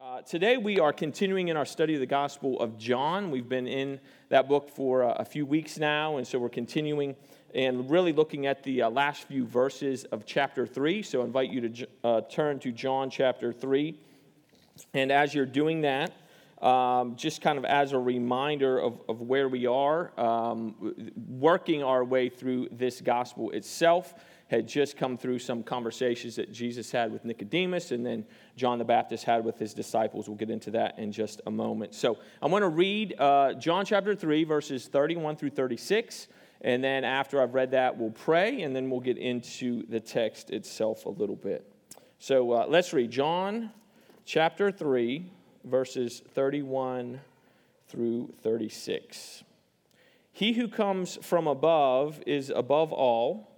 Uh, today, we are continuing in our study of the Gospel of John. We've been in that book for uh, a few weeks now, and so we're continuing and really looking at the uh, last few verses of chapter 3. So, I invite you to uh, turn to John chapter 3. And as you're doing that, um, just kind of as a reminder of, of where we are, um, working our way through this gospel itself had just come through some conversations that Jesus had with Nicodemus and then John the Baptist had with his disciples. We'll get into that in just a moment. So I'm going to read uh, John chapter 3, verses 31 through 36. And then after I've read that, we'll pray and then we'll get into the text itself a little bit. So uh, let's read John chapter 3, verses 31 through 36. He who comes from above is above all.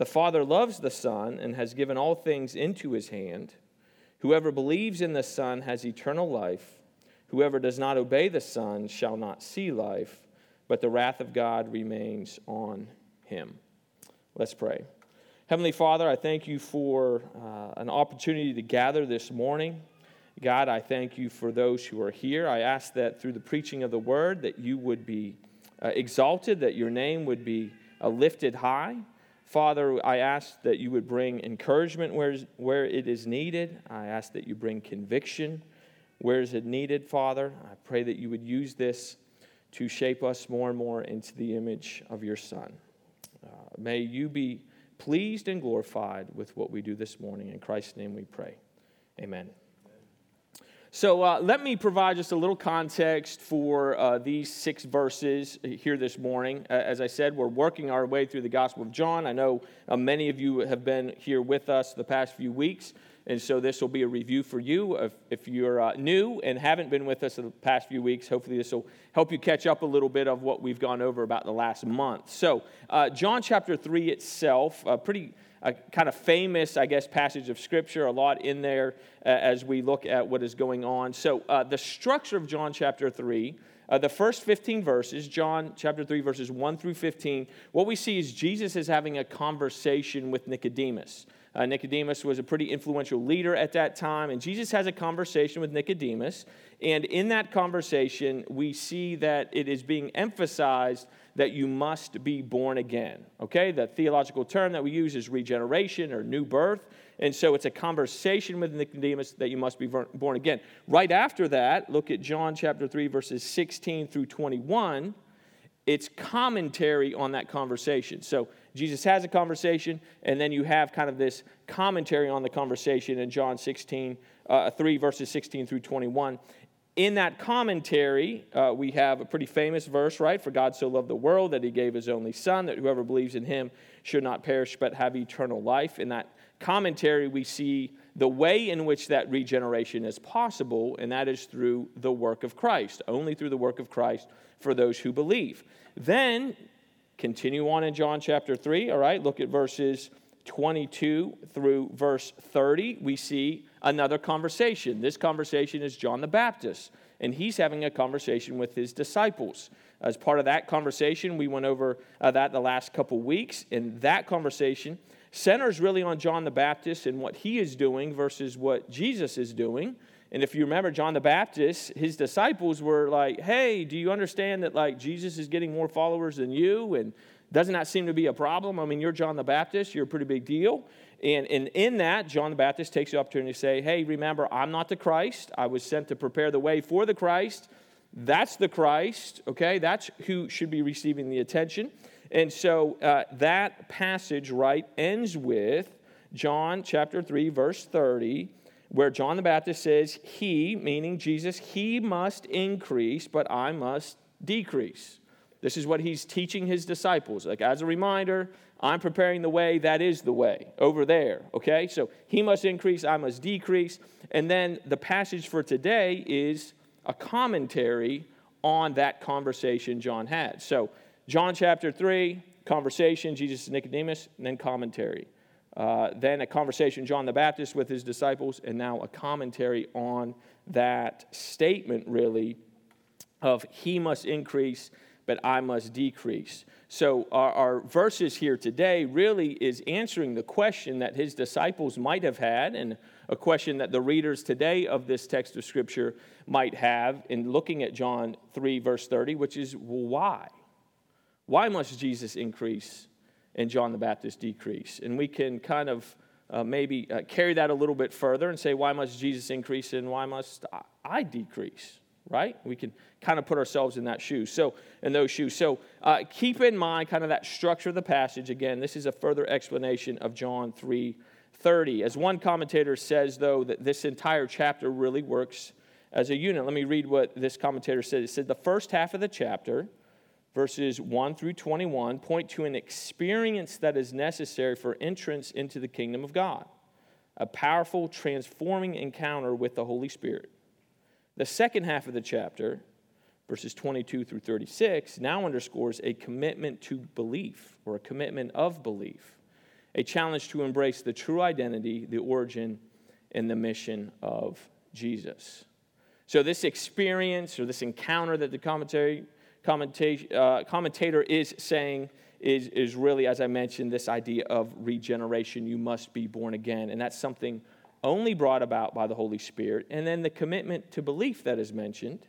The Father loves the Son and has given all things into his hand. Whoever believes in the Son has eternal life. Whoever does not obey the Son shall not see life, but the wrath of God remains on him. Let's pray. Heavenly Father, I thank you for uh, an opportunity to gather this morning. God, I thank you for those who are here. I ask that through the preaching of the word that you would be uh, exalted, that your name would be uh, lifted high. Father, I ask that you would bring encouragement where, where it is needed. I ask that you bring conviction where is it needed, Father. I pray that you would use this to shape us more and more into the image of your Son. Uh, may you be pleased and glorified with what we do this morning. In Christ's name we pray. Amen. So uh, let me provide just a little context for uh, these six verses here this morning. As I said, we're working our way through the Gospel of John. I know uh, many of you have been here with us the past few weeks, and so this will be a review for you. If, if you're uh, new and haven't been with us the past few weeks, hopefully this will help you catch up a little bit of what we've gone over about the last month. So, uh, John chapter 3 itself, pretty a kind of famous, I guess, passage of Scripture, a lot in there uh, as we look at what is going on. So, uh, the structure of John chapter 3, uh, the first 15 verses, John chapter 3, verses 1 through 15, what we see is Jesus is having a conversation with Nicodemus. Uh, Nicodemus was a pretty influential leader at that time, and Jesus has a conversation with Nicodemus. And in that conversation, we see that it is being emphasized that you must be born again. Okay? The theological term that we use is regeneration or new birth. And so it's a conversation with Nicodemus that you must be born again. Right after that, look at John chapter 3, verses 16 through 21. It's commentary on that conversation. So Jesus has a conversation, and then you have kind of this commentary on the conversation in John 16, uh, 3, verses 16 through 21 in that commentary, uh, we have a pretty famous verse, right? For God so loved the world that he gave his only Son, that whoever believes in him should not perish but have eternal life. In that commentary, we see the way in which that regeneration is possible, and that is through the work of Christ, only through the work of Christ for those who believe. Then, continue on in John chapter 3, all right? Look at verses 22 through verse 30, we see another conversation. This conversation is John the Baptist, and he's having a conversation with his disciples. As part of that conversation, we went over uh, that the last couple weeks, and that conversation centers really on John the Baptist and what he is doing versus what Jesus is doing. And if you remember John the Baptist, his disciples were like, "Hey, do you understand that like Jesus is getting more followers than you and doesn't that seem to be a problem? I mean, you're John the Baptist, you're a pretty big deal. And, and in that, John the Baptist takes the opportunity to say, hey, remember, I'm not the Christ. I was sent to prepare the way for the Christ. That's the Christ, okay? That's who should be receiving the attention. And so uh, that passage, right, ends with John chapter 3, verse 30, where John the Baptist says, He, meaning Jesus, he must increase, but I must decrease. This is what he's teaching his disciples. Like, as a reminder, I'm preparing the way, that is the way, over there. Okay? So he must increase, I must decrease. And then the passage for today is a commentary on that conversation John had. So, John chapter 3, conversation, Jesus and Nicodemus, and then commentary. Uh, then a conversation, John the Baptist with his disciples, and now a commentary on that statement, really, of he must increase, but I must decrease. So, our, our, verses here today really is answering the question that his disciples might have had, and a question that the readers today of this text of Scripture might have in looking at John 3, verse 30, which is well, why? Why must Jesus increase and John the Baptist decrease? And we can kind of uh, maybe uh, carry that a little bit further and say, why must Jesus increase and why must I decrease? Right? We can kind of put ourselves in that shoe. So, in those shoes. So, uh, keep in mind kind of that structure of the passage. Again, this is a further explanation of John 3 30. As one commentator says, though, that this entire chapter really works as a unit. Let me read what this commentator said. It said, the first half of the chapter verses 1 through 21 point to an experience that is necessary for entrance into the kingdom of God, a powerful, transforming encounter with the Holy Spirit. The second half of the chapter, verses 22 through 36, now underscores a commitment to belief or a commitment of belief, a challenge to embrace the true identity, the origin, and the mission of Jesus. So, this experience or this encounter that the commentary uh, commentator is saying is, is really, as I mentioned, this idea of regeneration. You must be born again. And that's something only brought about by the Holy Spirit. And then the commitment to belief that is mentioned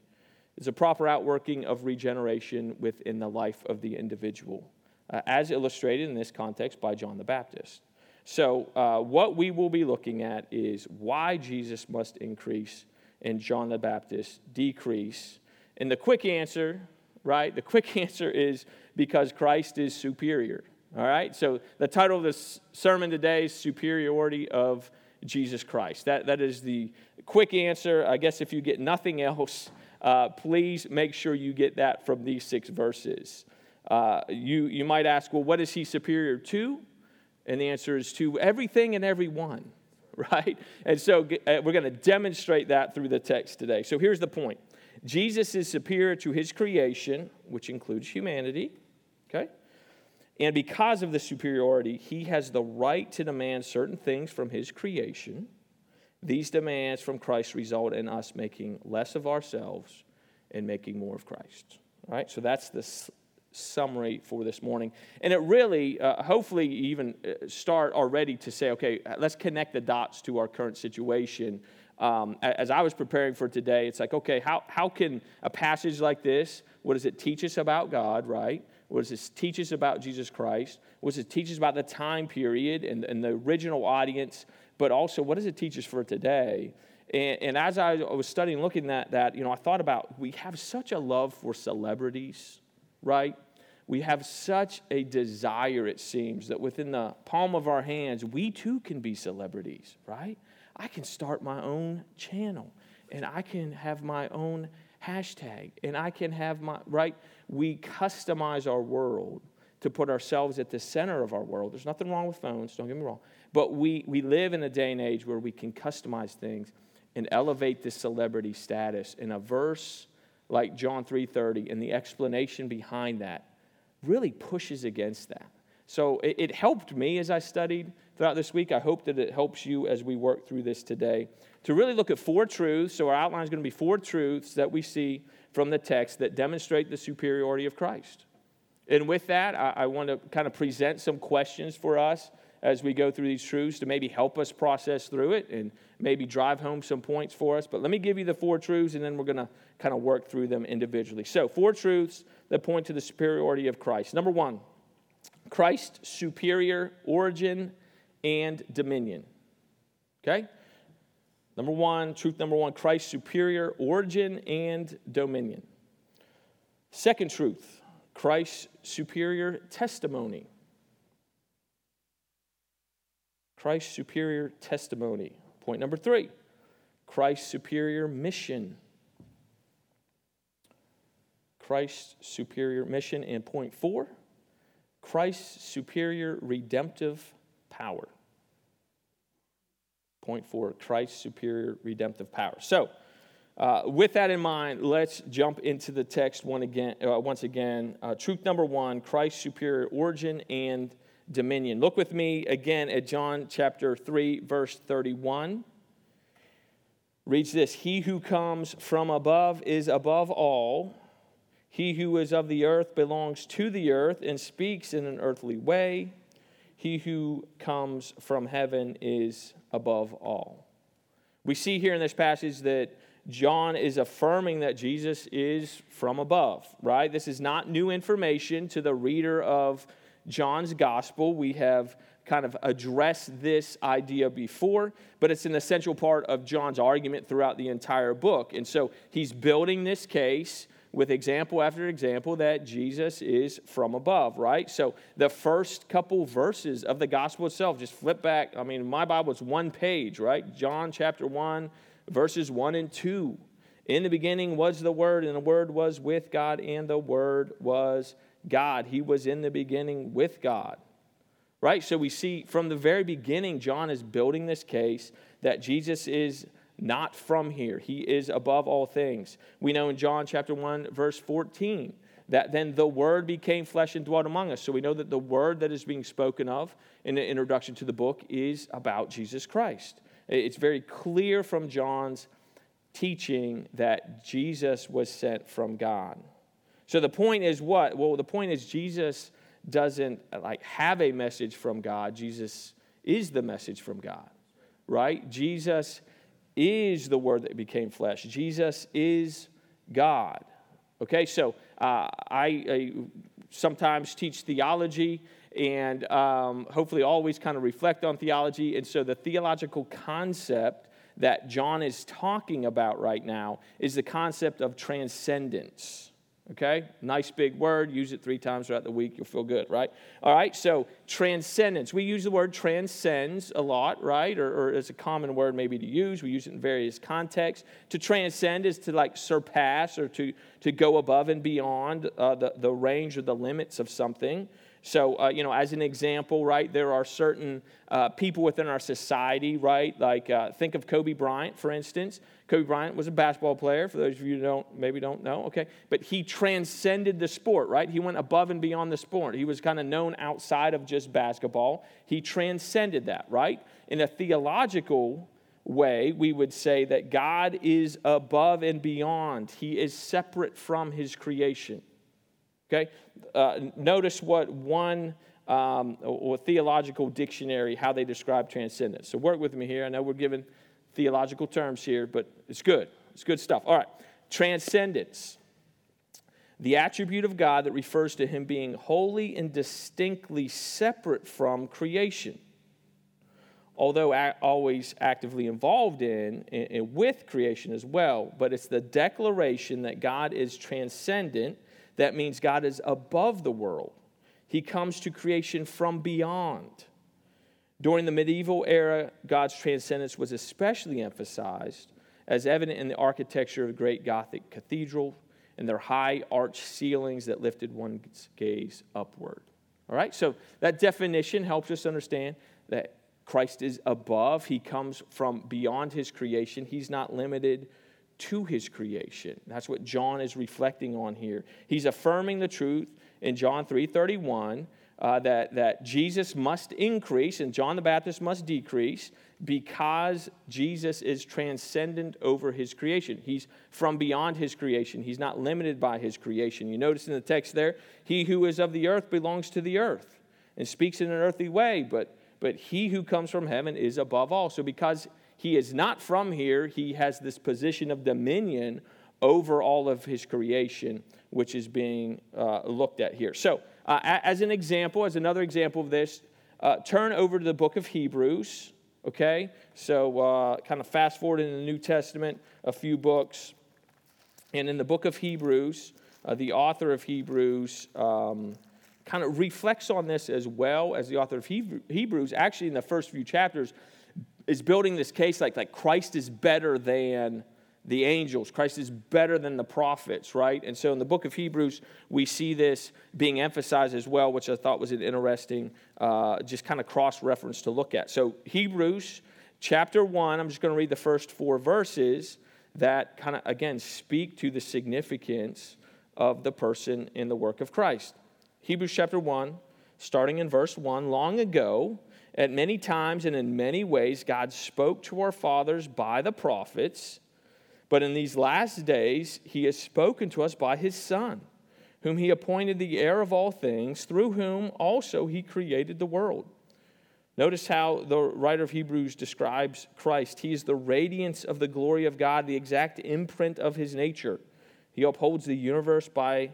is a proper outworking of regeneration within the life of the individual, uh, as illustrated in this context by John the Baptist. So, uh, what we will be looking at is why Jesus must increase and John the Baptist decrease. And the quick answer right? The quick answer is because Christ is superior. All right? So the title of this sermon today is Superiority of Jesus Christ. That, that is the quick answer. I guess if you get nothing else, uh, please make sure you get that from these six verses. Uh, you, you might ask, well, what is he superior to? And the answer is to everything and everyone, right? And so uh, we're going to demonstrate that through the text today. So here's the point Jesus is superior to his creation, which includes humanity, okay? And because of the superiority, he has the right to demand certain things from his creation. These demands from Christ result in us making less of ourselves and making more of Christ. All right, so that's the summary for this morning. And it really, uh, hopefully, even uh, start already to say, okay, let's connect the dots to our current situation um, as I was preparing for today, it's like, okay, how, how can a passage like this, what does it teach us about God, right? What does it teach us about Jesus Christ? What does it teach us about the time period and, and the original audience? But also, what does it teach us for today? And, and as I was studying, looking at that, you know, I thought about we have such a love for celebrities, right? We have such a desire, it seems, that within the palm of our hands, we too can be celebrities, right? I can start my own channel and I can have my own hashtag and I can have my, right? We customize our world to put ourselves at the center of our world. There's nothing wrong with phones, don't get me wrong. But we, we live in a day and age where we can customize things and elevate this celebrity status. In a verse like John 3:30 and the explanation behind that really pushes against that. So it, it helped me as I studied throughout this week. I hope that it helps you as we work through this today to really look at four truths. So, our outline is going to be four truths that we see from the text that demonstrate the superiority of Christ. And with that, I, I want to kind of present some questions for us as we go through these truths to maybe help us process through it and maybe drive home some points for us. But let me give you the four truths and then we're going to kind of work through them individually. So, four truths that point to the superiority of Christ. Number one, Christ's superior origin and dominion. Okay? Number one, truth number one Christ's superior origin and dominion. Second truth, Christ's superior testimony. Christ's superior testimony. Point number three, Christ's superior mission. Christ's superior mission. And point four, Christ's superior redemptive power. Point four, Christ's superior redemptive power. So, uh, with that in mind, let's jump into the text one again, uh, once again. Uh, truth number one Christ's superior origin and dominion. Look with me again at John chapter 3, verse 31. Reads this He who comes from above is above all. He who is of the earth belongs to the earth and speaks in an earthly way. He who comes from heaven is above all. We see here in this passage that John is affirming that Jesus is from above, right? This is not new information to the reader of John's gospel. We have kind of addressed this idea before, but it's an essential part of John's argument throughout the entire book. And so he's building this case with example after example that Jesus is from above, right? So the first couple verses of the gospel itself, just flip back. I mean, my Bible is one page, right? John chapter 1, verses 1 and 2. In the beginning was the Word, and the Word was with God, and the Word was God. He was in the beginning with God. Right? So we see from the very beginning, John is building this case that Jesus is not from here. He is above all things. We know in John chapter 1, verse 14, that then the Word became flesh and dwelt among us. So we know that the Word that is being spoken of in the introduction to the book is about Jesus Christ. It's very clear from John's teaching that Jesus was sent from God. So the point is what? Well, the point is Jesus doesn't like have a message from God. Jesus is the message from God. Right? Jesus is the word that became flesh. Jesus is God. Okay, so uh, I, I, sometimes teach theology and um, hopefully always kind of reflect on theology. And so the theological concept that John is talking about right now is the concept of transcendence. Okay? Nice big word. Use it three times throughout the week. You'll feel good, right? All right, so transcendence. We use the word transcends a lot, right? Or, or it's a common word maybe to use. We use it in various contexts. To transcend is to like surpass or to, to go above and beyond uh, the, the range or the limits of something. So, uh, you know, as an example, right, there are certain uh, people within our society, right? Like, uh, think of Kobe Bryant, for instance. Kobe Bryant was a basketball player, for those of you who don't, maybe don't know, okay? But he transcended the sport, right? He went above and beyond the sport. He was kind of known outside of just basketball. He transcended that, right? In a theological way, we would say that God is above and beyond, He is separate from His creation. Okay? Uh, notice what one um, or theological dictionary, how they describe transcendence. So work with me here. I know we're given theological terms here, but it's good. It's good stuff. All right. Transcendence. The attribute of God that refers to him being wholly and distinctly separate from creation. Although always actively involved in and with creation as well, but it's the declaration that God is transcendent that means God is above the world. He comes to creation from beyond. During the medieval era, God's transcendence was especially emphasized, as evident in the architecture of great Gothic cathedral and their high arched ceilings that lifted one's gaze upward. All right, so that definition helps us understand that Christ is above. He comes from beyond his creation. He's not limited to his creation. That's what John is reflecting on here. He's affirming the truth in John 3:31 uh, that, that Jesus must increase and John the Baptist must decrease because Jesus is transcendent over his creation. He's from beyond his creation. He's not limited by his creation. You notice in the text there, he who is of the earth belongs to the earth and speaks in an earthly way, but, but he who comes from heaven is above all. So because he is not from here. He has this position of dominion over all of his creation, which is being uh, looked at here. So, uh, as an example, as another example of this, uh, turn over to the book of Hebrews. Okay? So, uh, kind of fast forward in the New Testament a few books. And in the book of Hebrews, uh, the author of Hebrews um, kind of reflects on this as well as the author of Hebrews. Actually, in the first few chapters, is building this case like, like Christ is better than the angels. Christ is better than the prophets, right? And so in the book of Hebrews, we see this being emphasized as well, which I thought was an interesting, uh, just kind of cross reference to look at. So, Hebrews chapter 1, I'm just going to read the first four verses that kind of, again, speak to the significance of the person in the work of Christ. Hebrews chapter 1, starting in verse 1 Long ago, at many times and in many ways, God spoke to our fathers by the prophets. But in these last days, he has spoken to us by his Son, whom he appointed the heir of all things, through whom also he created the world. Notice how the writer of Hebrews describes Christ. He is the radiance of the glory of God, the exact imprint of his nature. He upholds the universe by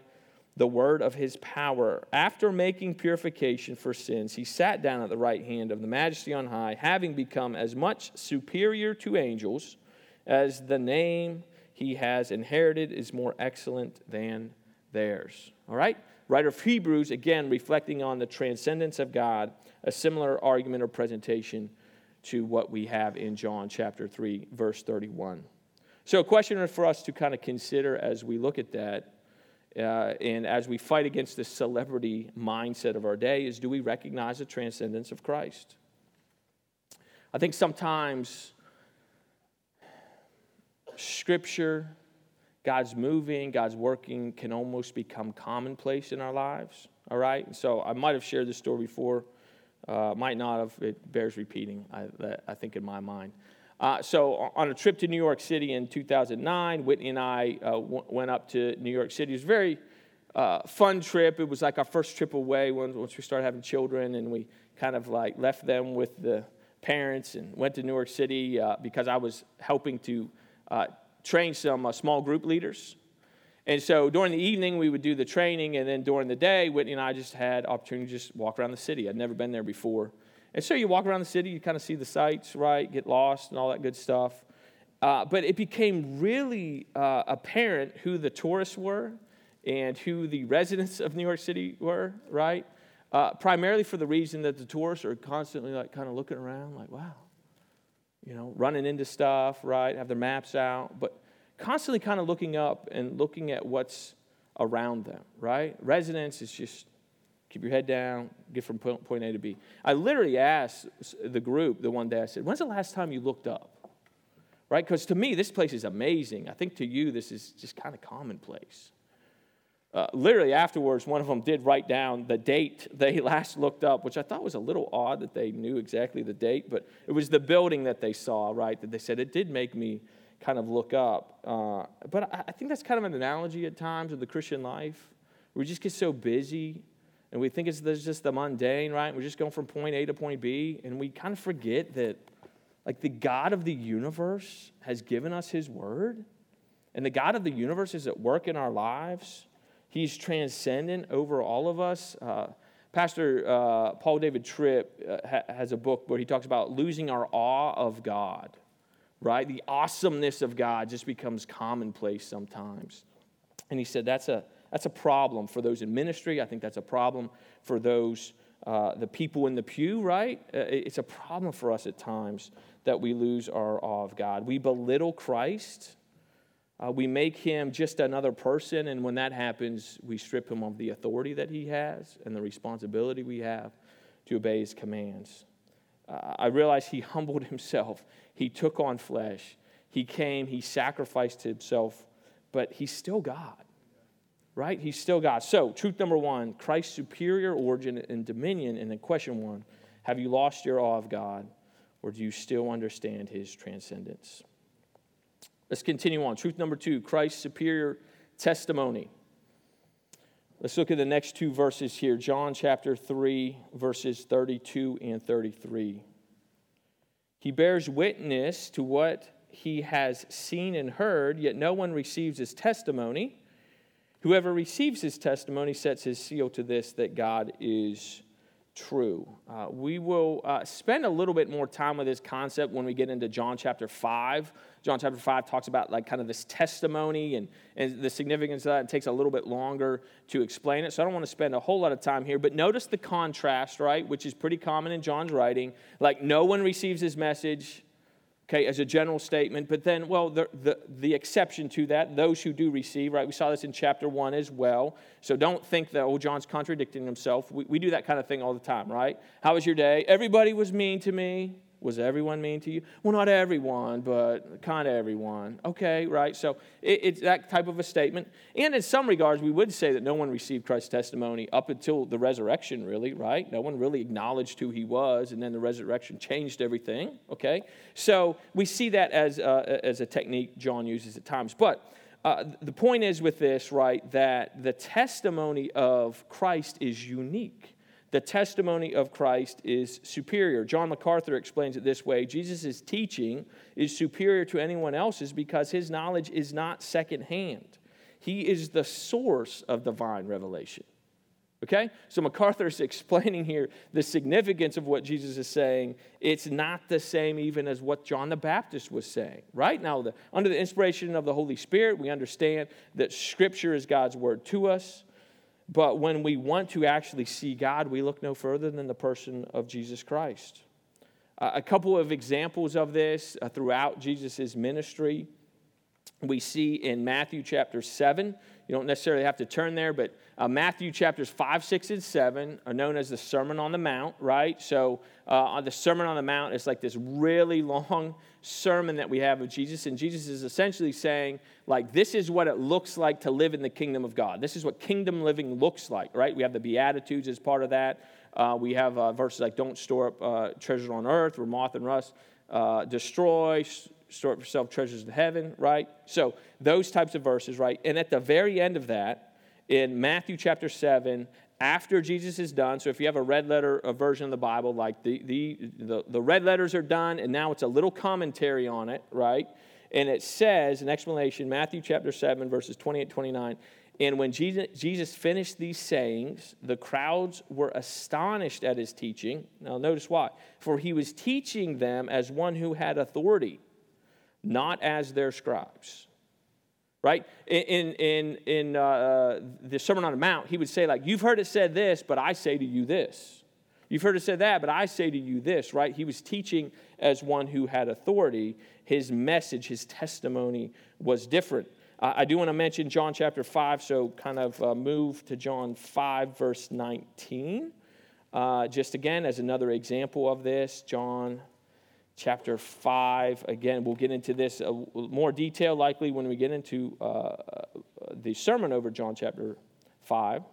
the word of his power. After making purification for sins, he sat down at the right hand of the majesty on high, having become as much superior to angels as the name he has inherited is more excellent than theirs. All right? Writer of Hebrews, again, reflecting on the transcendence of God, a similar argument or presentation to what we have in John chapter 3, verse 31. So, a question for us to kind of consider as we look at that uh, and as we fight against this celebrity mindset of our day is do we recognize the transcendence of Christ? I think sometimes Scripture, God's moving, God's working can almost become commonplace in our lives. All right? And so I might have shared this story before, uh, might not have. It bears repeating, I, I think, in my mind. Uh, so on a trip to New York City in 2009, Whitney and I uh, w- went up to New York City. It was a very uh, fun trip. It was like our first trip away once, we started having children, and we kind of like left them with the parents and went to New York City uh, because I was helping to uh, train some uh, small group leaders. And so during the evening, we would do the training, and then during the day, Whitney and I just had opportunity to just walk around the city. I'd never been there before. And so you walk around the city, you kind of see the sights, right? Get lost and all that good stuff. Uh, but it became really uh, apparent who the tourists were and who the residents of New York City were, right? Uh, primarily for the reason that the tourists are constantly like kind of looking around, like, wow, you know, running into stuff, right? Have their maps out, but constantly kind of looking up and looking at what's around them, right? Residents is just keep your head down, get from point A to B. I literally asked the group the one day, I said, When's the last time you looked up? Right? Because to me, this place is amazing. I think to you, this is just kind of commonplace. Uh, literally afterwards, one of them did write down the date they last looked up, which I thought was a little odd that they knew exactly the date, but it was the building that they saw, right? That they said it did make me kind of look up. Uh, but I, I think that's kind of an analogy at times of the Christian life. We just get so busy and we think it's just the mundane, right? We're just going from point A to point B, and we kind of forget that, like, the God of the universe has given us His word, and the God of the universe is at work in our lives. He's transcendent over all of us. Uh, Pastor uh, Paul David Tripp uh, ha- has a book where he talks about losing our awe of God, right? The awesomeness of God just becomes commonplace sometimes. And he said that's a, that's a problem for those in ministry. I think that's a problem for those, uh, the people in the pew, right? Uh, it's a problem for us at times that we lose our awe of God. We belittle Christ uh, we make him just another person, and when that happens, we strip him of the authority that he has and the responsibility we have to obey his commands. Uh, I realize he humbled himself, he took on flesh, he came, he sacrificed himself, but he's still God, right? He's still God. So, truth number one Christ's superior origin and dominion. And then, question one have you lost your awe of God, or do you still understand his transcendence? Let's continue on. Truth number two Christ's superior testimony. Let's look at the next two verses here John chapter 3, verses 32 and 33. He bears witness to what he has seen and heard, yet no one receives his testimony. Whoever receives his testimony sets his seal to this that God is true. Uh, we will uh, spend a little bit more time with this concept when we get into John chapter 5. John chapter 5 talks about like kind of this testimony and, and the significance of that. It takes a little bit longer to explain it, so I don't want to spend a whole lot of time here. But notice the contrast, right, which is pretty common in John's writing. Like, no one receives his message, okay, as a general statement. But then, well, the, the, the exception to that, those who do receive, right? We saw this in chapter one as well. So don't think that, oh, John's contradicting himself. We, we do that kind of thing all the time, right? How was your day? Everybody was mean to me. Was everyone mean to you? Well, not everyone, but kind of everyone. Okay, right? So it, it's that type of a statement. And in some regards, we would say that no one received Christ's testimony up until the resurrection, really, right? No one really acknowledged who he was, and then the resurrection changed everything. Okay? So we see that as, as a technique John uses at times. But uh, the point is with this, right, that the testimony of Christ is unique the testimony of Christ is superior. John MacArthur explains it this way Jesus' teaching is superior to anyone else's because his knowledge is not secondhand. He is the source of divine revelation. Okay? So MacArthur is explaining here the significance of what Jesus is saying. It's not the same even as what John the Baptist was saying. Right? Now, the, under the inspiration of the Holy Spirit, we understand that Scripture is God's word to us. But when we want to actually see God, we look no further than the person of Jesus Christ. Uh, a couple of examples of this uh, throughout Jesus' ministry we see in Matthew chapter 7. You don't necessarily have to turn there, but uh, Matthew chapters 5, 6, and 7 are known as the Sermon on the Mount, right? So, uh, the Sermon on the Mount is like this really long sermon that we have of Jesus, and Jesus is essentially saying, like, this is what it looks like to live in the kingdom of God. This is what kingdom living looks like, right? We have the Beatitudes as part of that. Uh, we have uh, verses like, don't store up uh, treasures on earth where moth and rust uh, destroy, store up yourself treasures in heaven, right? So those types of verses, right? And at the very end of that, in Matthew chapter 7, after Jesus is done, so if you have a red letter a version of the Bible, like the, the, the, the red letters are done, and now it's a little commentary on it, right? And it says, an explanation, Matthew chapter 7, verses 28 29. And when Jesus, Jesus finished these sayings, the crowds were astonished at his teaching. Now, notice why. For he was teaching them as one who had authority not as their scribes. Right? In, in, in uh, uh, the Sermon on the Mount, he would say, like, you've heard it said this, but I say to you this. You've heard it said that, but I say to you this, right? He was teaching as one who had authority. His message, his testimony was different. Uh, I do want to mention John chapter 5, so kind of uh, move to John 5, verse 19. Uh, just again, as another example of this, John chapter 5. Again, we'll get into this uh, more detail likely when we get into uh, uh, the sermon over John chapter 5.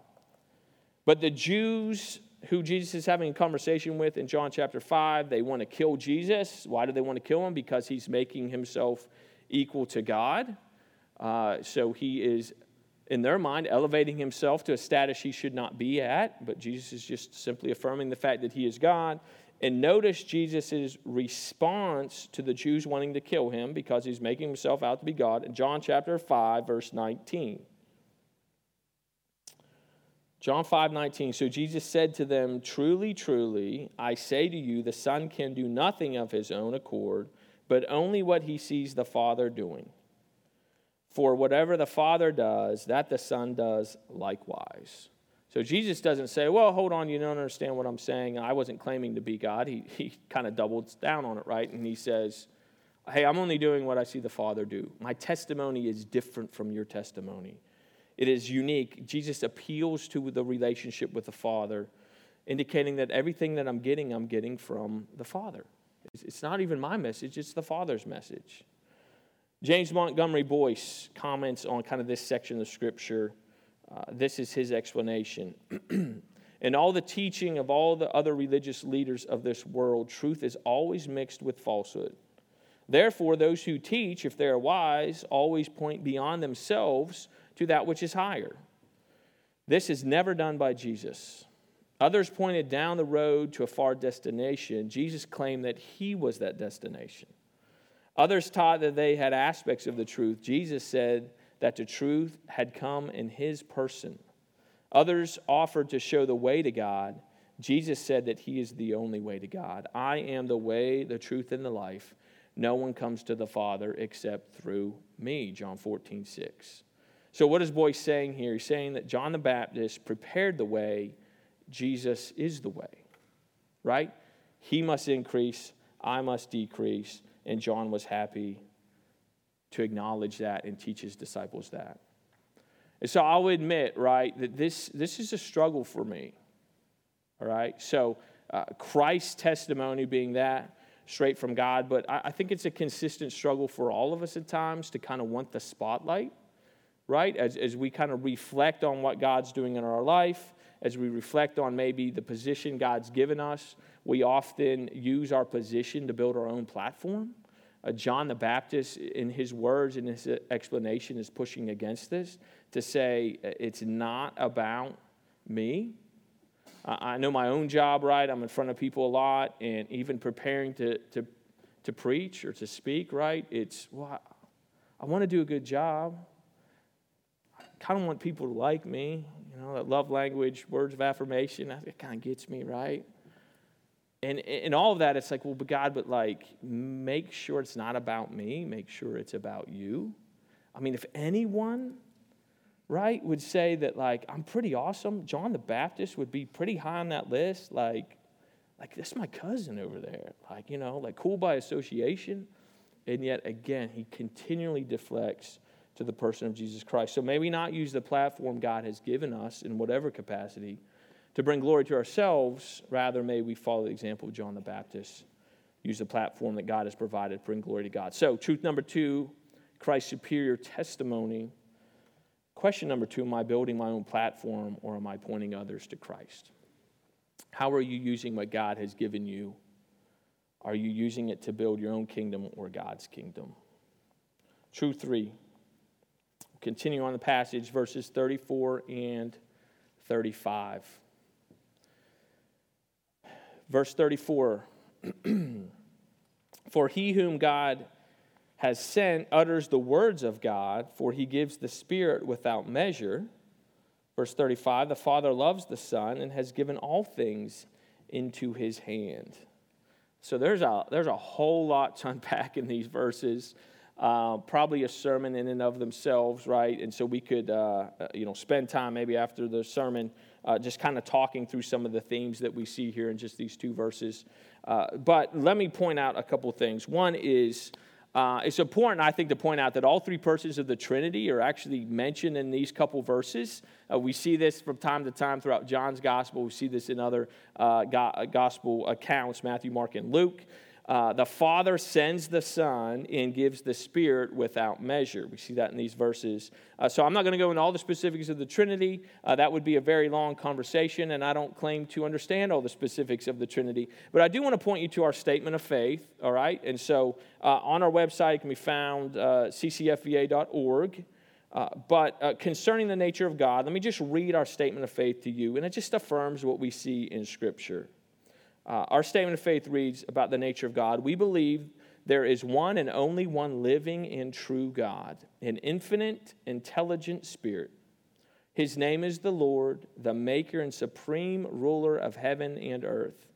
But the Jews who Jesus is having a conversation with in John chapter 5, they want to kill Jesus. Why do they want to kill him? Because he's making himself equal to God. Uh, so he is, in their mind, elevating himself to a status he should not be at. But Jesus is just simply affirming the fact that he is God and notice Jesus' response to the Jews wanting to kill him because he's making himself out to be God in John chapter 5, verse 19. John 5 19. So Jesus said to them, Truly, truly, I say to you, the Son can do nothing of his own accord, but only what he sees the Father doing. For whatever the Father does, that the Son does likewise. So Jesus doesn't say, well, hold on, you don't understand what I'm saying. I wasn't claiming to be God. He, he kind of doubles down on it, right? And he says, hey, I'm only doing what I see the Father do. My testimony is different from your testimony. It is unique. Jesus appeals to the relationship with the Father, indicating that everything that I'm getting, I'm getting from the Father. It's not even my message, it's the Father's message. James Montgomery Boice comments on kind of this section of Scripture uh, this is his explanation. In all the teaching of all the other religious leaders of this world, truth is always mixed with falsehood. Therefore, those who teach, if they are wise, always point beyond themselves to that which is higher. This is never done by Jesus. Others pointed down the road to a far destination. Jesus claimed that he was that destination. Others taught that they had aspects of the truth. Jesus said that the truth had come in his person. Others offered to show the way to God. Jesus said that he is the only way to God. I am the way, the truth, and the life. No one comes to the Father except through me. John 14, 6. So, what is Boice saying here? He's saying that John the Baptist prepared the way, Jesus is the way, right? He must increase, I must decrease. and John was happy to acknowledge that and teach his disciples that. And so I'll admit, right, that this, this is a struggle for me. All right? So uh, Christ's testimony being that straight from God, but I, I think it's a consistent struggle for all of us at times to kind of want the spotlight, right? As, as we kind of reflect on what God's doing in our life, as we reflect on maybe the position God's given us, we often use our position to build our own platform. Uh, John the Baptist, in his words and his explanation, is pushing against this to say it's not about me. I know my own job, right? I'm in front of people a lot, and even preparing to, to, to preach or to speak, right? It's, well, I want to do a good job. I kind of want people to like me, you know, that love language, words of affirmation, that kind of gets me, right? And in all of that, it's like, well, but God, but like, make sure it's not about me, make sure it's about you. I mean, if anyone right, would say that, like, I'm pretty awesome. John the Baptist would be pretty high on that list. Like, like that's my cousin over there. Like, you know, like cool by association. And yet, again, he continually deflects to the person of Jesus Christ. So may we not use the platform God has given us in whatever capacity to bring glory to ourselves. Rather, may we follow the example of John the Baptist. Use the platform that God has provided to bring glory to God. So, truth number two Christ's superior testimony Question number two Am I building my own platform or am I pointing others to Christ? How are you using what God has given you? Are you using it to build your own kingdom or God's kingdom? Truth three. Continue on the passage, verses 34 and 35. Verse 34 For he whom God has sent utters the words of God, for he gives the Spirit without measure. Verse 35 The Father loves the Son and has given all things into his hand. So there's a, there's a whole lot to unpack in these verses. Uh, probably a sermon in and of themselves, right? And so we could, uh, uh you know, spend time maybe after the sermon uh, just kind of talking through some of the themes that we see here in just these two verses. Uh, but let me point out a couple things. One is uh, it's important, I think, to point out that all three persons of the Trinity are actually mentioned in these couple verses. Uh, we see this from time to time throughout John's gospel. We see this in other uh, gospel accounts Matthew, Mark, and Luke. Uh, the Father sends the Son and gives the Spirit without measure. We see that in these verses. Uh, so I'm not going to go into all the specifics of the Trinity. Uh, that would be a very long conversation, and I don't claim to understand all the specifics of the Trinity. But I do want to point you to our statement of faith, all right? And so uh, on our website, it can be found uh, ccfva.org. Uh, but uh, concerning the nature of God, let me just read our statement of faith to you, and it just affirms what we see in Scripture. Uh, our statement of faith reads about the nature of God. We believe there is one and only one living and true God, an infinite, intelligent spirit. His name is the Lord, the maker and supreme ruler of heaven and earth.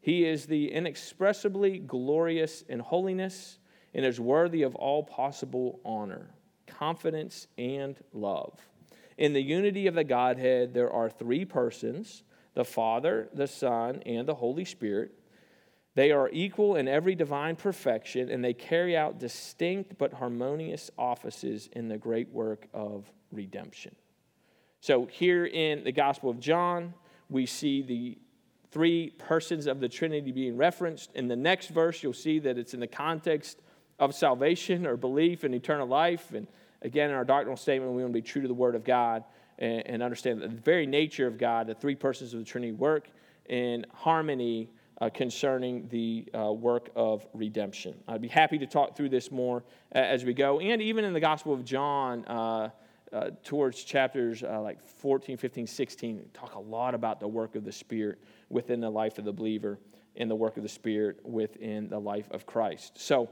He is the inexpressibly glorious in holiness and is worthy of all possible honor, confidence, and love. In the unity of the Godhead, there are three persons the Father, the Son, and the Holy Spirit. They are equal in every divine perfection, and they carry out distinct but harmonious offices in the great work of redemption. So, here in the Gospel of John, we see the three persons of the Trinity being referenced. In the next verse, you'll see that it's in the context of salvation or belief in eternal life. And again, in our doctrinal statement, we want to be true to the Word of God and, and understand the very nature of God, the three persons of the Trinity work in harmony uh, concerning the uh, work of redemption. I'd be happy to talk through this more as we go. And even in the Gospel of John, uh, uh towards chapters uh, like 14, 15, 16, talk a lot about the work of the Spirit within the life of the believer and the work of the Spirit within the life of Christ. So,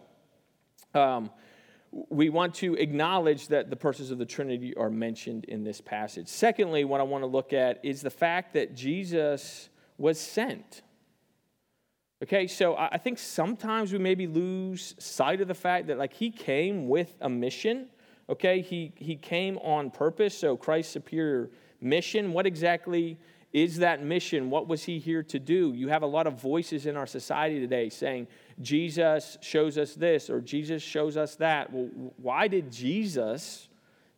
um, we want to acknowledge that the persons of the Trinity are mentioned in this passage. Secondly, what I want to look at is the fact that Jesus was sent. Okay, so I think sometimes we maybe lose sight of the fact that, like, he came with a mission. Okay, he, he came on purpose. So, Christ's superior mission, what exactly is that mission? What was he here to do? You have a lot of voices in our society today saying, Jesus shows us this or Jesus shows us that. Well, why did Jesus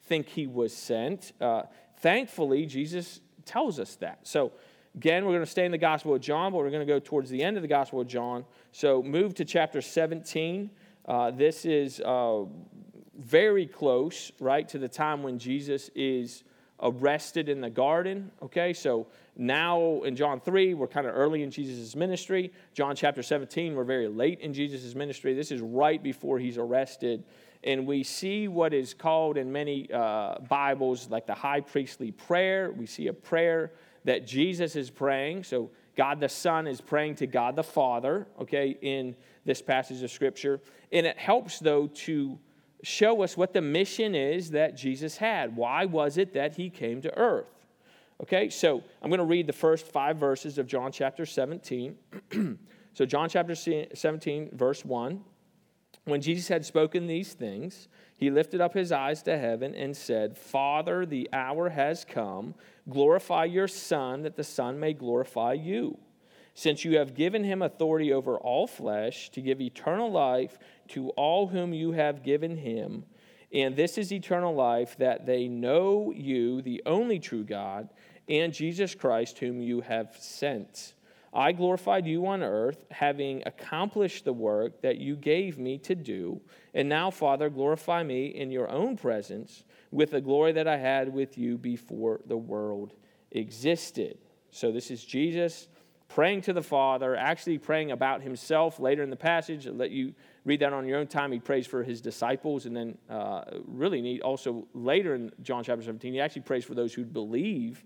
think he was sent? Uh, thankfully, Jesus tells us that. So, again, we're going to stay in the Gospel of John, but we're going to go towards the end of the Gospel of John. So, move to chapter 17. Uh, this is uh, very close, right, to the time when Jesus is arrested in the garden. Okay, so now in John 3, we're kind of early in Jesus' ministry. John chapter 17, we're very late in Jesus' ministry. This is right before he's arrested. And we see what is called in many uh, Bibles like the high priestly prayer. We see a prayer that Jesus is praying. So God the Son is praying to God the Father, okay, in this passage of Scripture. And it helps, though, to show us what the mission is that Jesus had. Why was it that he came to earth? Okay, so I'm going to read the first five verses of John chapter 17. so, John chapter 17, verse 1. When Jesus had spoken these things, he lifted up his eyes to heaven and said, Father, the hour has come. Glorify your Son, that the Son may glorify you since you have given him authority over all flesh to give eternal life to all whom you have given him. And this is eternal life, that they know you, the only true God, and Jesus Christ, whom you have sent. I glorified you on earth, having accomplished the work that you gave me to do. And now, Father, glorify me in your own presence with the glory that I had with you before the world existed. So, this is Jesus praying to the Father, actually praying about himself later in the passage. I'll let you read that on your own time. He prays for his disciples. And then, uh, really neat, also later in John chapter 17, he actually prays for those who believe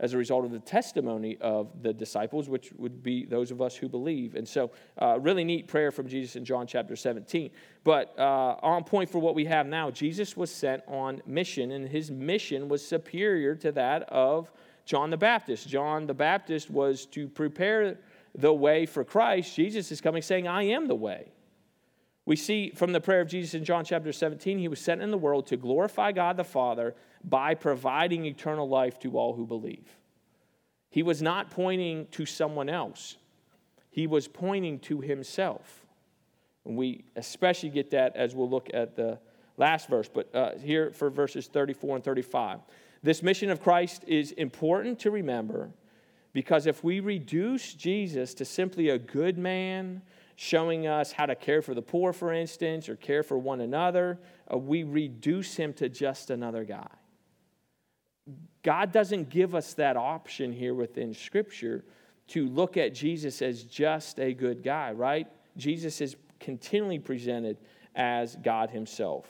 as a result of the testimony of the disciples, which would be those of us who believe. And so, uh, really neat prayer from Jesus in John chapter 17. But uh, on point for what we have now, Jesus was sent on mission, and his mission was superior to that of John the Baptist. John the Baptist was to prepare the way for Christ. Jesus is coming saying, I am the way. We see from the prayer of Jesus in John chapter 17, he was sent in the world to glorify God the Father by providing eternal life to all who believe. He was not pointing to someone else, he was pointing to himself. And we especially get that as we'll look at the last verse, but uh, here for verses 34 and 35. This mission of Christ is important to remember because if we reduce Jesus to simply a good man, showing us how to care for the poor, for instance, or care for one another, uh, we reduce him to just another guy. God doesn't give us that option here within Scripture to look at Jesus as just a good guy, right? Jesus is continually presented as God Himself.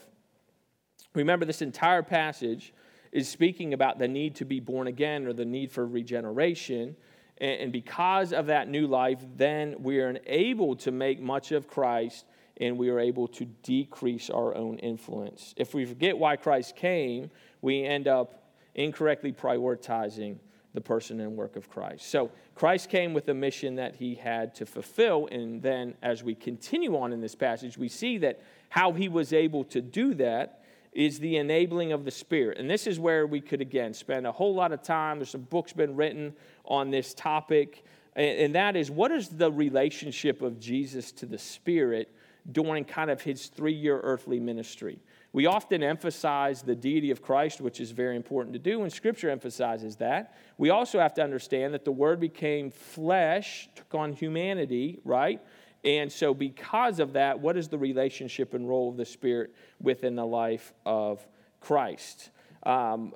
Remember, this entire passage is speaking about the need to be born again or the need for regeneration. And because of that new life, then we are able to make much of Christ and we are able to decrease our own influence. If we forget why Christ came, we end up incorrectly prioritizing the person and work of Christ. So Christ came with a mission that he had to fulfill. And then as we continue on in this passage, we see that how he was able to do that is the enabling of the Spirit. And this is where we could, again, spend a whole lot of time. There's some books been written on this topic. And that is what is the relationship of Jesus to the Spirit during kind of his three year earthly ministry? We often emphasize the deity of Christ, which is very important to do, and Scripture emphasizes that. We also have to understand that the Word became flesh, took on humanity, right? And so, because of that, what is the relationship and role of the Spirit within the life of Christ? Um,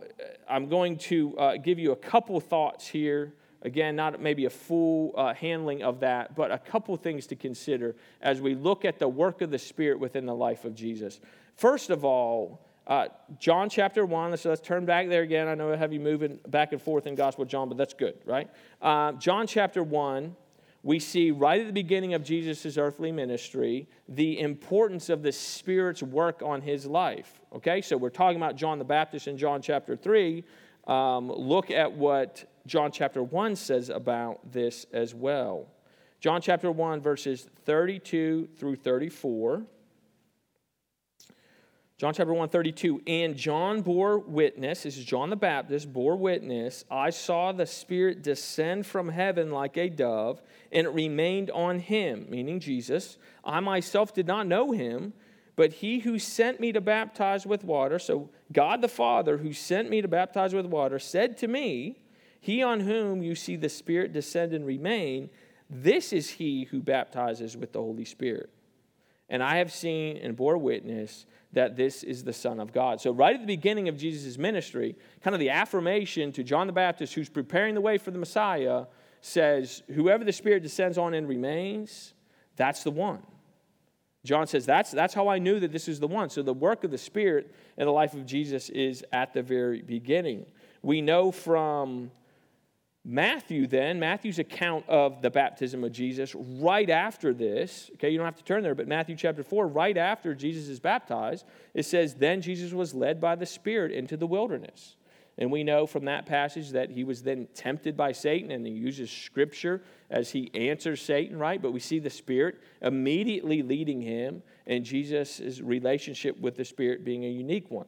I'm going to uh, give you a couple thoughts here. Again, not maybe a full uh, handling of that, but a couple things to consider as we look at the work of the Spirit within the life of Jesus. First of all, uh, John chapter 1, so let's turn back there again. I know I have you moving back and forth in Gospel John, but that's good, right? Uh, John chapter 1, we see right at the beginning of Jesus' earthly ministry the importance of the Spirit's work on his life. Okay, so we're talking about John the Baptist in John chapter 3. Um, look at what John chapter 1 says about this as well. John chapter 1, verses 32 through 34. John chapter 1, 32. And John bore witness, this is John the Baptist, bore witness. I saw the Spirit descend from heaven like a dove, and it remained on him, meaning Jesus. I myself did not know him, but he who sent me to baptize with water, so God the Father, who sent me to baptize with water, said to me, He on whom you see the Spirit descend and remain, this is he who baptizes with the Holy Spirit. And I have seen and bore witness that this is the Son of God. So, right at the beginning of Jesus' ministry, kind of the affirmation to John the Baptist, who's preparing the way for the Messiah, says, Whoever the Spirit descends on and remains, that's the one. John says, that's, that's how I knew that this is the one. So, the work of the Spirit in the life of Jesus is at the very beginning. We know from Matthew, then, Matthew's account of the baptism of Jesus, right after this, okay, you don't have to turn there, but Matthew chapter 4, right after Jesus is baptized, it says, Then Jesus was led by the Spirit into the wilderness. And we know from that passage that he was then tempted by Satan, and he uses scripture as he answers Satan, right? But we see the Spirit immediately leading him, and Jesus' relationship with the Spirit being a unique one.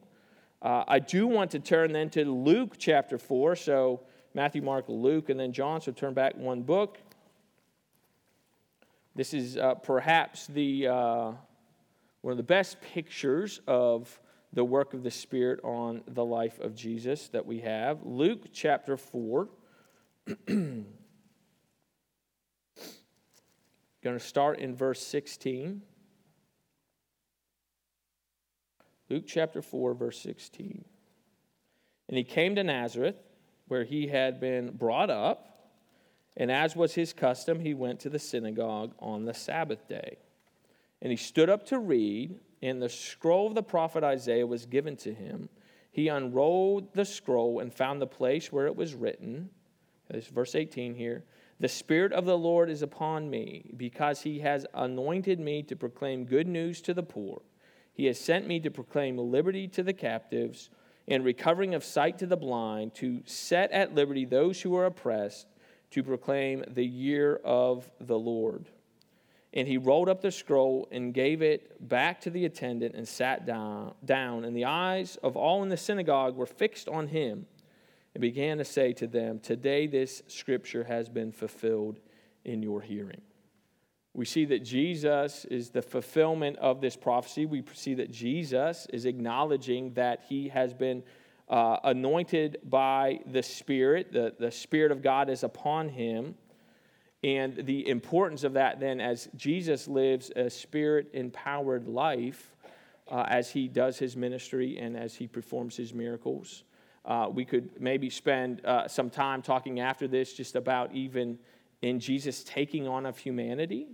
Uh, I do want to turn then to Luke chapter 4. So, Matthew, Mark, Luke, and then John. So turn back one book. This is uh, perhaps the, uh, one of the best pictures of the work of the Spirit on the life of Jesus that we have. Luke chapter 4. Going to start in verse 16. Luke chapter 4, verse 16. And he came to Nazareth where he had been brought up. And as was his custom, he went to the synagogue on the Sabbath day. And he stood up to read, and the scroll of the prophet Isaiah was given to him. He unrolled the scroll and found the place where it was written. This verse 18 here. The Spirit of the Lord is upon me, because he has anointed me to proclaim good news to the poor. He has sent me to proclaim liberty to the captives and recovering of sight to the blind, to set at liberty those who are oppressed, to proclaim the year of the Lord. And he rolled up the scroll and gave it back to the attendant and sat down, down. And the eyes of all in the synagogue were fixed on him and began to say to them, Today this scripture has been fulfilled in your hearing. We see that Jesus is the fulfillment of this prophecy. We see that Jesus is acknowledging that he has been uh, anointed by the Spirit, the, the Spirit of God is upon him. And the importance of that then, as Jesus lives a spirit empowered life uh, as he does his ministry and as he performs his miracles. Uh, we could maybe spend uh, some time talking after this just about even in Jesus taking on of humanity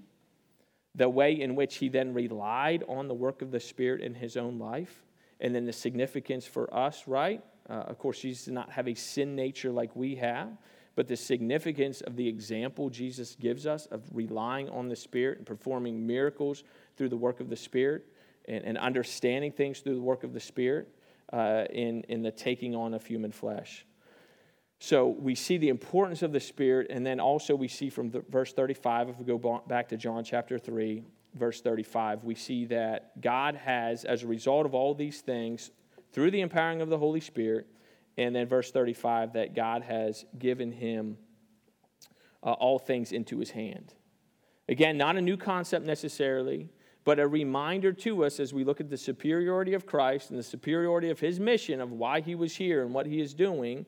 the way in which he then relied on the work of the Spirit in his own life, and then the significance for us, right? Uh, of course, Jesus did not have a sin nature like we have, but the significance of the example Jesus gives us of relying on the Spirit and performing miracles through the work of the Spirit and, and understanding things through the work of the Spirit uh, in, in the taking on of human flesh. So we see the importance of the Spirit, and then also we see from verse 35, if we go back to John chapter 3, verse 35, we see that God has, as a result of all these things, through the empowering of the Holy Spirit, and then verse 35, that God has given him uh, all things into his hand. Again, not a new concept necessarily, but a reminder to us as we look at the superiority of Christ and the superiority of his mission of why he was here and what he is doing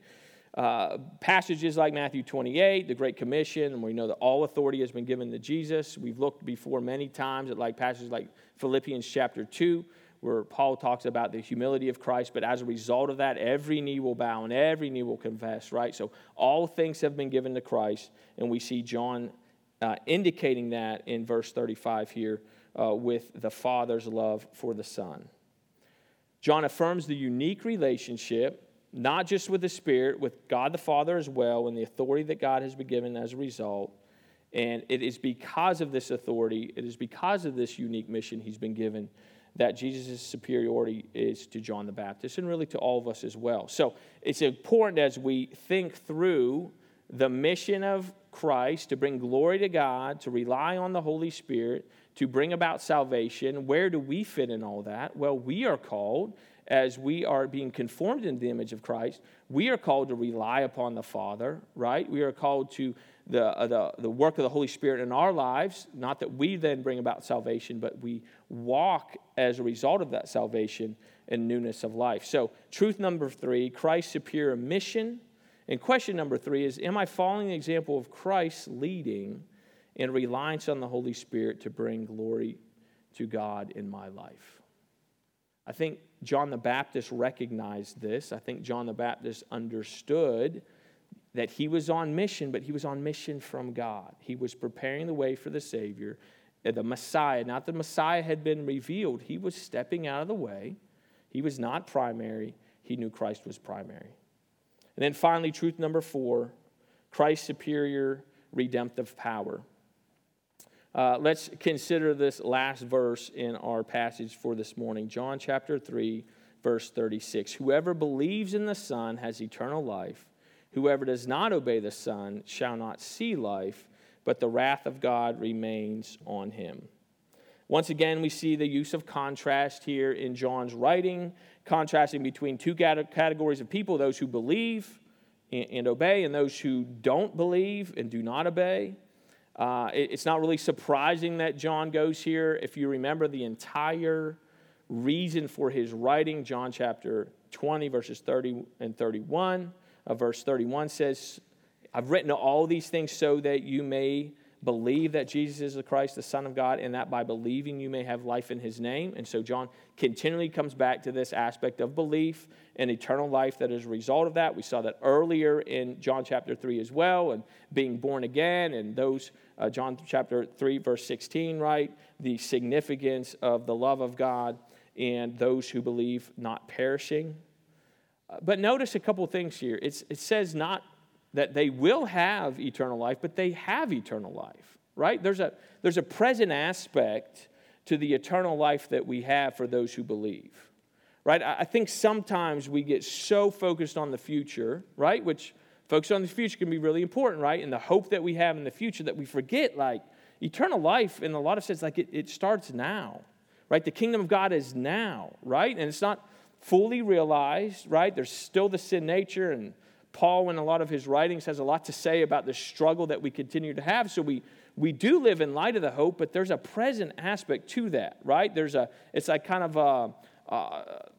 uh, passages like Matthew 28, the Great Commission, and we know that all authority has been given to Jesus. We've looked before many times at like passages like Philippians chapter 2, where Paul talks about the humility of Christ, but as a result of that, every knee will bow and every knee will confess, right? So all things have been given to Christ, and we see John uh, indicating that in verse 35 here uh, with the Father's love for the Son. John affirms the unique relationship not just with the Spirit, with God the Father as well, and the authority that God has been given as a result. And it is because of this authority, it is because of this unique mission he's been given that Jesus' superiority is to John the Baptist and really to all of us as well. So it's important as we think through the mission of Christ, to bring glory to God, to rely on the Holy Spirit, to bring about salvation. Where do we fit in all that? Well, we are called, as we are being conformed in the image of Christ, we are called to rely upon the Father, right? We are called to the, uh, the, the work of the Holy Spirit in our lives, not that we then bring about salvation, but we walk as a result of that salvation and newness of life. So, truth number three Christ's superior mission. And question number three is Am I following the example of Christ leading in reliance on the Holy Spirit to bring glory to God in my life? I think John the Baptist recognized this. I think John the Baptist understood that he was on mission, but he was on mission from God. He was preparing the way for the Savior, uh, the Messiah. Not the Messiah had been revealed, he was stepping out of the way. He was not primary, he knew Christ was primary. And then finally, truth number four Christ's superior redemptive power. Uh, let's consider this last verse in our passage for this morning John chapter 3, verse 36. Whoever believes in the Son has eternal life. Whoever does not obey the Son shall not see life, but the wrath of God remains on him. Once again, we see the use of contrast here in John's writing, contrasting between two categories of people those who believe and obey, and those who don't believe and do not obey. Uh, it's not really surprising that John goes here. If you remember the entire reason for his writing, John chapter 20, verses 30 and 31, uh, verse 31 says, I've written all these things so that you may believe that Jesus is the Christ, the Son of God, and that by believing you may have life in his name. And so John continually comes back to this aspect of belief and eternal life that is a result of that. We saw that earlier in John chapter 3 as well, and being born again, and those, uh, John chapter 3, verse 16, right? The significance of the love of God and those who believe not perishing. Uh, but notice a couple things here. It's, it says not that they will have eternal life, but they have eternal life, right? There's a, there's a present aspect to the eternal life that we have for those who believe, right? I think sometimes we get so focused on the future, right? Which focus on the future can be really important, right? And the hope that we have in the future that we forget, like, eternal life in a lot of sense, like it, it starts now, right? The kingdom of God is now, right? And it's not fully realized, right? There's still the sin nature and Paul, in a lot of his writings, has a lot to say about the struggle that we continue to have. So we, we do live in light of the hope, but there's a present aspect to that, right? There's a, it's like kind of a, a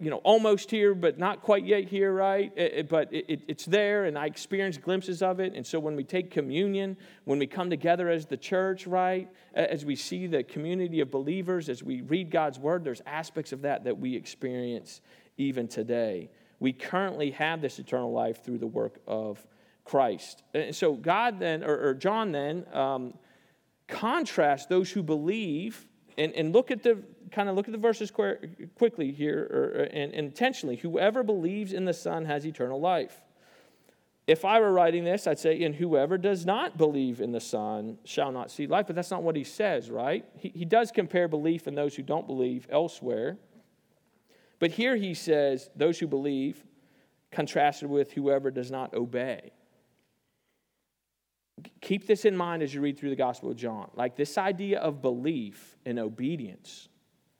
you know, almost here, but not quite yet here, right? Eh, eh, it, it, but it, it's there, and I experience glimpses of it. And so when we take communion, when we come together as the church, right, as we see the community of believers, as we read God's word, there's aspects of that that we experience even today we currently have this eternal life through the work of Christ. And so God then, or, or John then, um, contrasts those who believe and, and look at the kind of look at the verses quickly here or, and, and intentionally. Whoever believes in the Son has eternal life. If I were writing this, I'd say, and whoever does not believe in the Son shall not see life. But that's not what he says, right? He, he does compare belief in those who don't believe elsewhere. But here he says, those who believe, contrasted with whoever does not obey. Keep this in mind as you read through the Gospel of John. Like this idea of belief and obedience,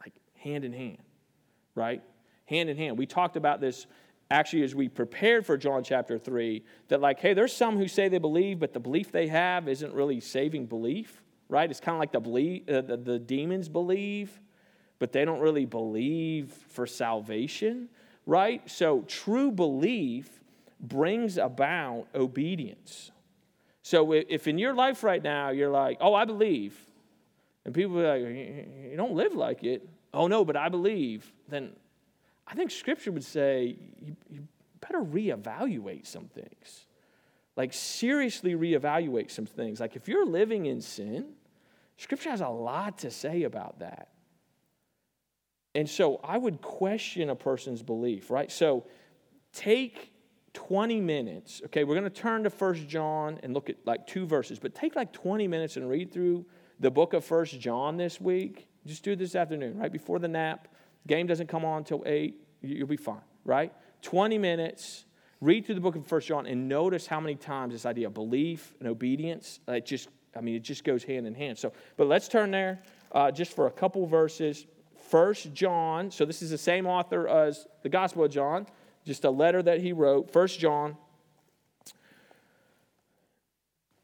like hand in hand, right? Hand in hand. We talked about this actually as we prepared for John chapter 3 that, like, hey, there's some who say they believe, but the belief they have isn't really saving belief, right? It's kind of like the, believe, uh, the, the demons believe but they don't really believe for salvation, right? So true belief brings about obedience. So if in your life right now you're like, oh, I believe, and people are like, you don't live like it. Oh, no, but I believe. Then I think Scripture would say you, you better reevaluate some things. Like, seriously reevaluate some things. Like, if you're living in sin, Scripture has a lot to say about that. And so I would question a person's belief, right? So take 20 minutes. Okay, we're going to turn to First John and look at like two verses, but take like 20 minutes and read through the book of First John this week. Just do it this afternoon, right before the nap. Game doesn't come on until 8. You'll be fine, right? 20 minutes Read through the book of First John and notice how many times this idea of belief and obedience, it just, I mean, it just goes hand in hand. So, but let's turn there uh, just for a couple verses. First John, so this is the same author as the Gospel of John, just a letter that he wrote. First John,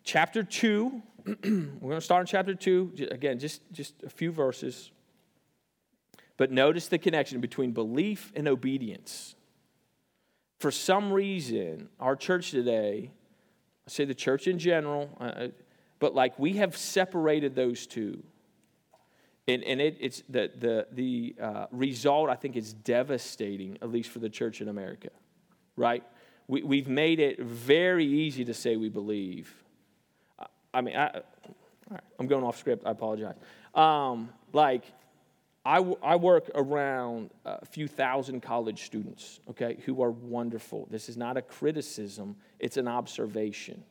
chapter 2. We're going to start in chapter 2. Again, just, just a few verses. But notice the connection between belief and obedience. For some reason, our church today, I say the church in general, uh, uh, but like we have separated those two. And, and it, it's the, the, the uh, result, I think, is devastating, at least for the church in America, right? We, we've made it very easy to say we believe. I mean, I, am going off script, I apologize. Um, like, I, I work around a few thousand college students, okay, who are wonderful. This is not a criticism, it's an observation.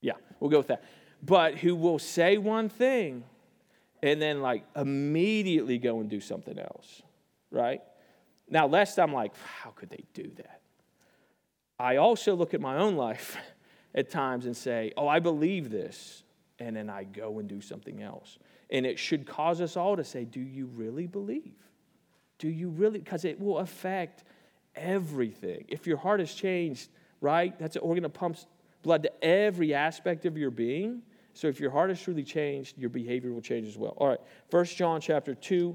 Yeah, we'll go with that. But who will say one thing and then, like, immediately go and do something else, right? Now, lest I'm like, how could they do that? I also look at my own life at times and say, oh, I believe this, and then I go and do something else. And it should cause us all to say, Do you really believe? Do you really? Because it will affect everything. If your heart has changed, right? That's an organ that pumps blood to every aspect of your being. So if your heart is truly changed, your behavior will change as well. All right, First John chapter 2,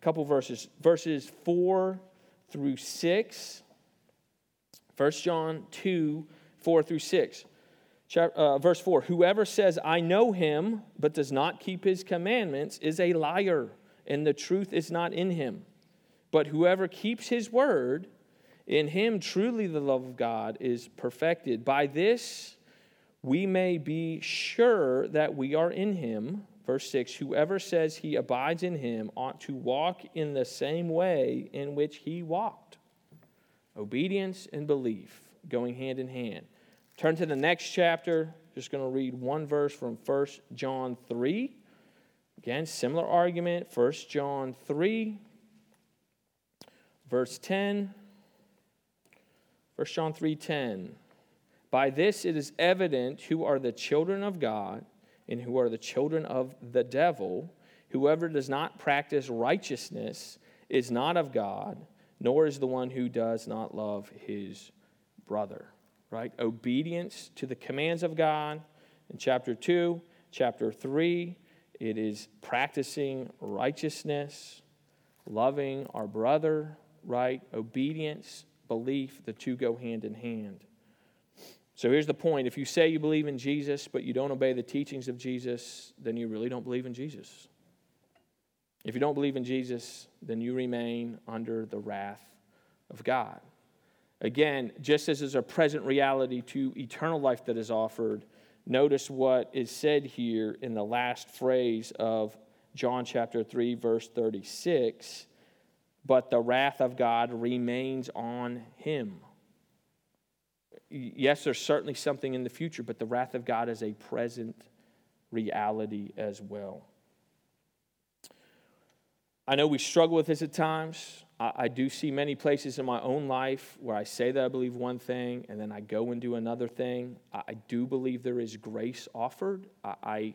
a couple verses, verses 4 through 6. 1 John 2, 4 through 6 uh, verse 4 Whoever says, I know him, but does not keep his commandments, is a liar, and the truth is not in him. But whoever keeps his word, in him truly the love of God is perfected. By this we may be sure that we are in him. Verse 6 Whoever says he abides in him ought to walk in the same way in which he walked. Obedience and belief going hand in hand. Turn to the next chapter. Just going to read one verse from 1 John 3. Again, similar argument. 1 John 3, verse 10. 1 John 3:10 By this it is evident who are the children of God and who are the children of the devil whoever does not practice righteousness is not of God nor is the one who does not love his brother right? Obedience to the commands of God in chapter 2. Chapter 3, it is practicing righteousness, loving our brother, right? Obedience, belief, the two go hand in hand. So here's the point if you say you believe in Jesus, but you don't obey the teachings of Jesus, then you really don't believe in Jesus. If you don't believe in Jesus, then you remain under the wrath of God. Again, just as is a present reality to eternal life that is offered, notice what is said here in the last phrase of John chapter 3, verse 36 but the wrath of God remains on him. Yes, there's certainly something in the future, but the wrath of God is a present reality as well. I know we struggle with this at times. I, I do see many places in my own life where I say that I believe one thing and then I go and do another thing. I, I do believe there is grace offered. I, I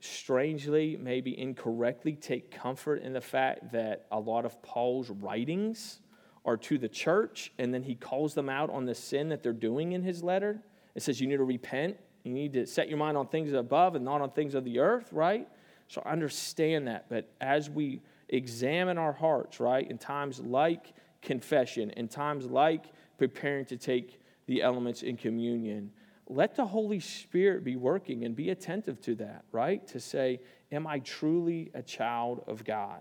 strangely, maybe incorrectly, take comfort in the fact that a lot of Paul's writings are to the church, and then he calls them out on the sin that they're doing in his letter. It says you need to repent, you need to set your mind on things above and not on things of the earth, right? So I understand that, but as we examine our hearts, right? In times like confession, in times like preparing to take the elements in communion, let the Holy Spirit be working and be attentive to that, right? To say, Am I truly a child of God?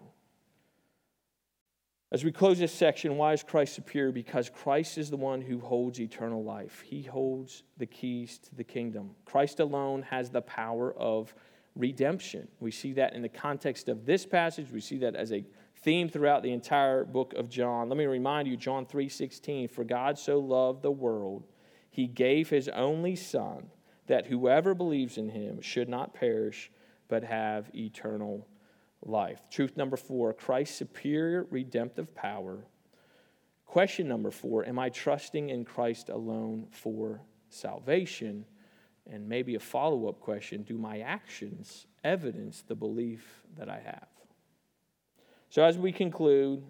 As we close this section, why is Christ superior? Because Christ is the one who holds eternal life. He holds the keys to the kingdom. Christ alone has the power of redemption. We see that in the context of this passage. We see that as a theme throughout the entire book of John. Let me remind you John 3:16, for God so loved the world, he gave his only son that whoever believes in him should not perish but have eternal life. Truth number 4, Christ's superior redemptive power Question number four Am I trusting in Christ alone for salvation? And maybe a follow up question Do my actions evidence the belief that I have? So, as we conclude,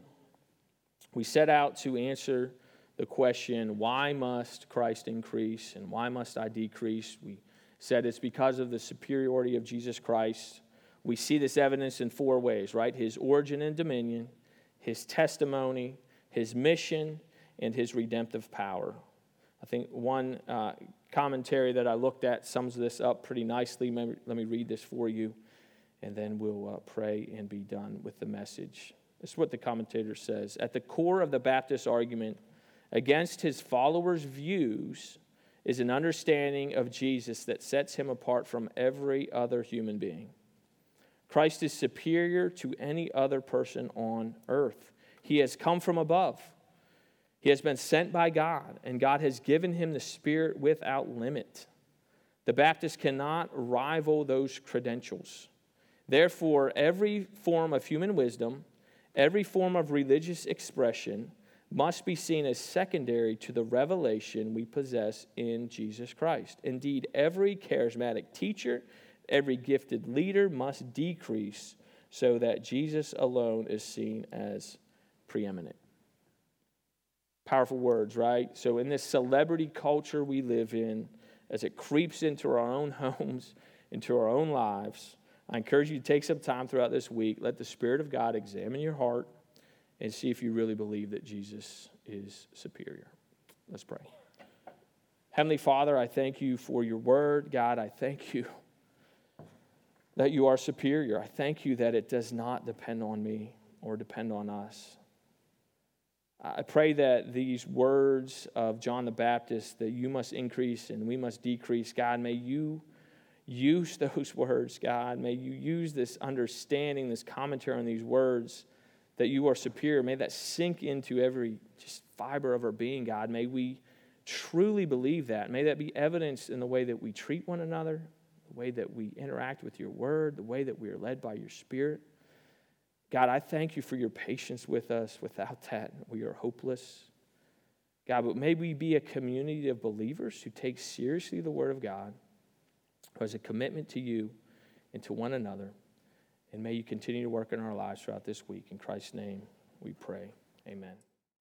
we set out to answer the question why must Christ increase and why must I decrease? We said it's because of the superiority of Jesus Christ. We see this evidence in four ways, right? His origin and dominion, his testimony, his mission, and his redemptive power. I think one uh, commentary that I looked at sums this up pretty nicely. Let me read this for you, and then we'll uh, pray and be done with the message. This is what the commentator says. At the core of the Baptist argument against his followers' views is an understanding of Jesus that sets him apart from every other human being. Christ is superior to any other person on earth. He has come from above. He has been sent by God, and God has given him the Spirit without limit. The Baptist cannot rival those credentials. Therefore, every form of human wisdom, every form of religious expression, must be seen as secondary to the revelation we possess in Jesus Christ. Indeed, every charismatic teacher, every gifted leader must decrease so that Jesus alone is seen as preeminent. Powerful words, right? So, in this celebrity culture we live in, as it creeps into our own homes, into our own lives, I encourage you to take some time throughout this week. Let the Spirit of God examine your heart and see if you really believe that Jesus is superior. Let's pray. Heavenly Father, I thank you for your word. God, I thank you that you are superior. I thank you that it does not depend on me or depend on us. I pray that these words of John the Baptist, that you must increase and we must decrease, God, may you use those words, God. May you use this understanding, this commentary on these words that you are superior. May that sink into every just fiber of our being, God. May we truly believe that. May that be evidenced in the way that we treat one another, the way that we interact with your word, the way that we are led by your spirit. God, I thank you for your patience with us. Without that, we are hopeless. God, but may we be a community of believers who take seriously the word of God as a commitment to you and to one another. And may you continue to work in our lives throughout this week. In Christ's name, we pray. Amen.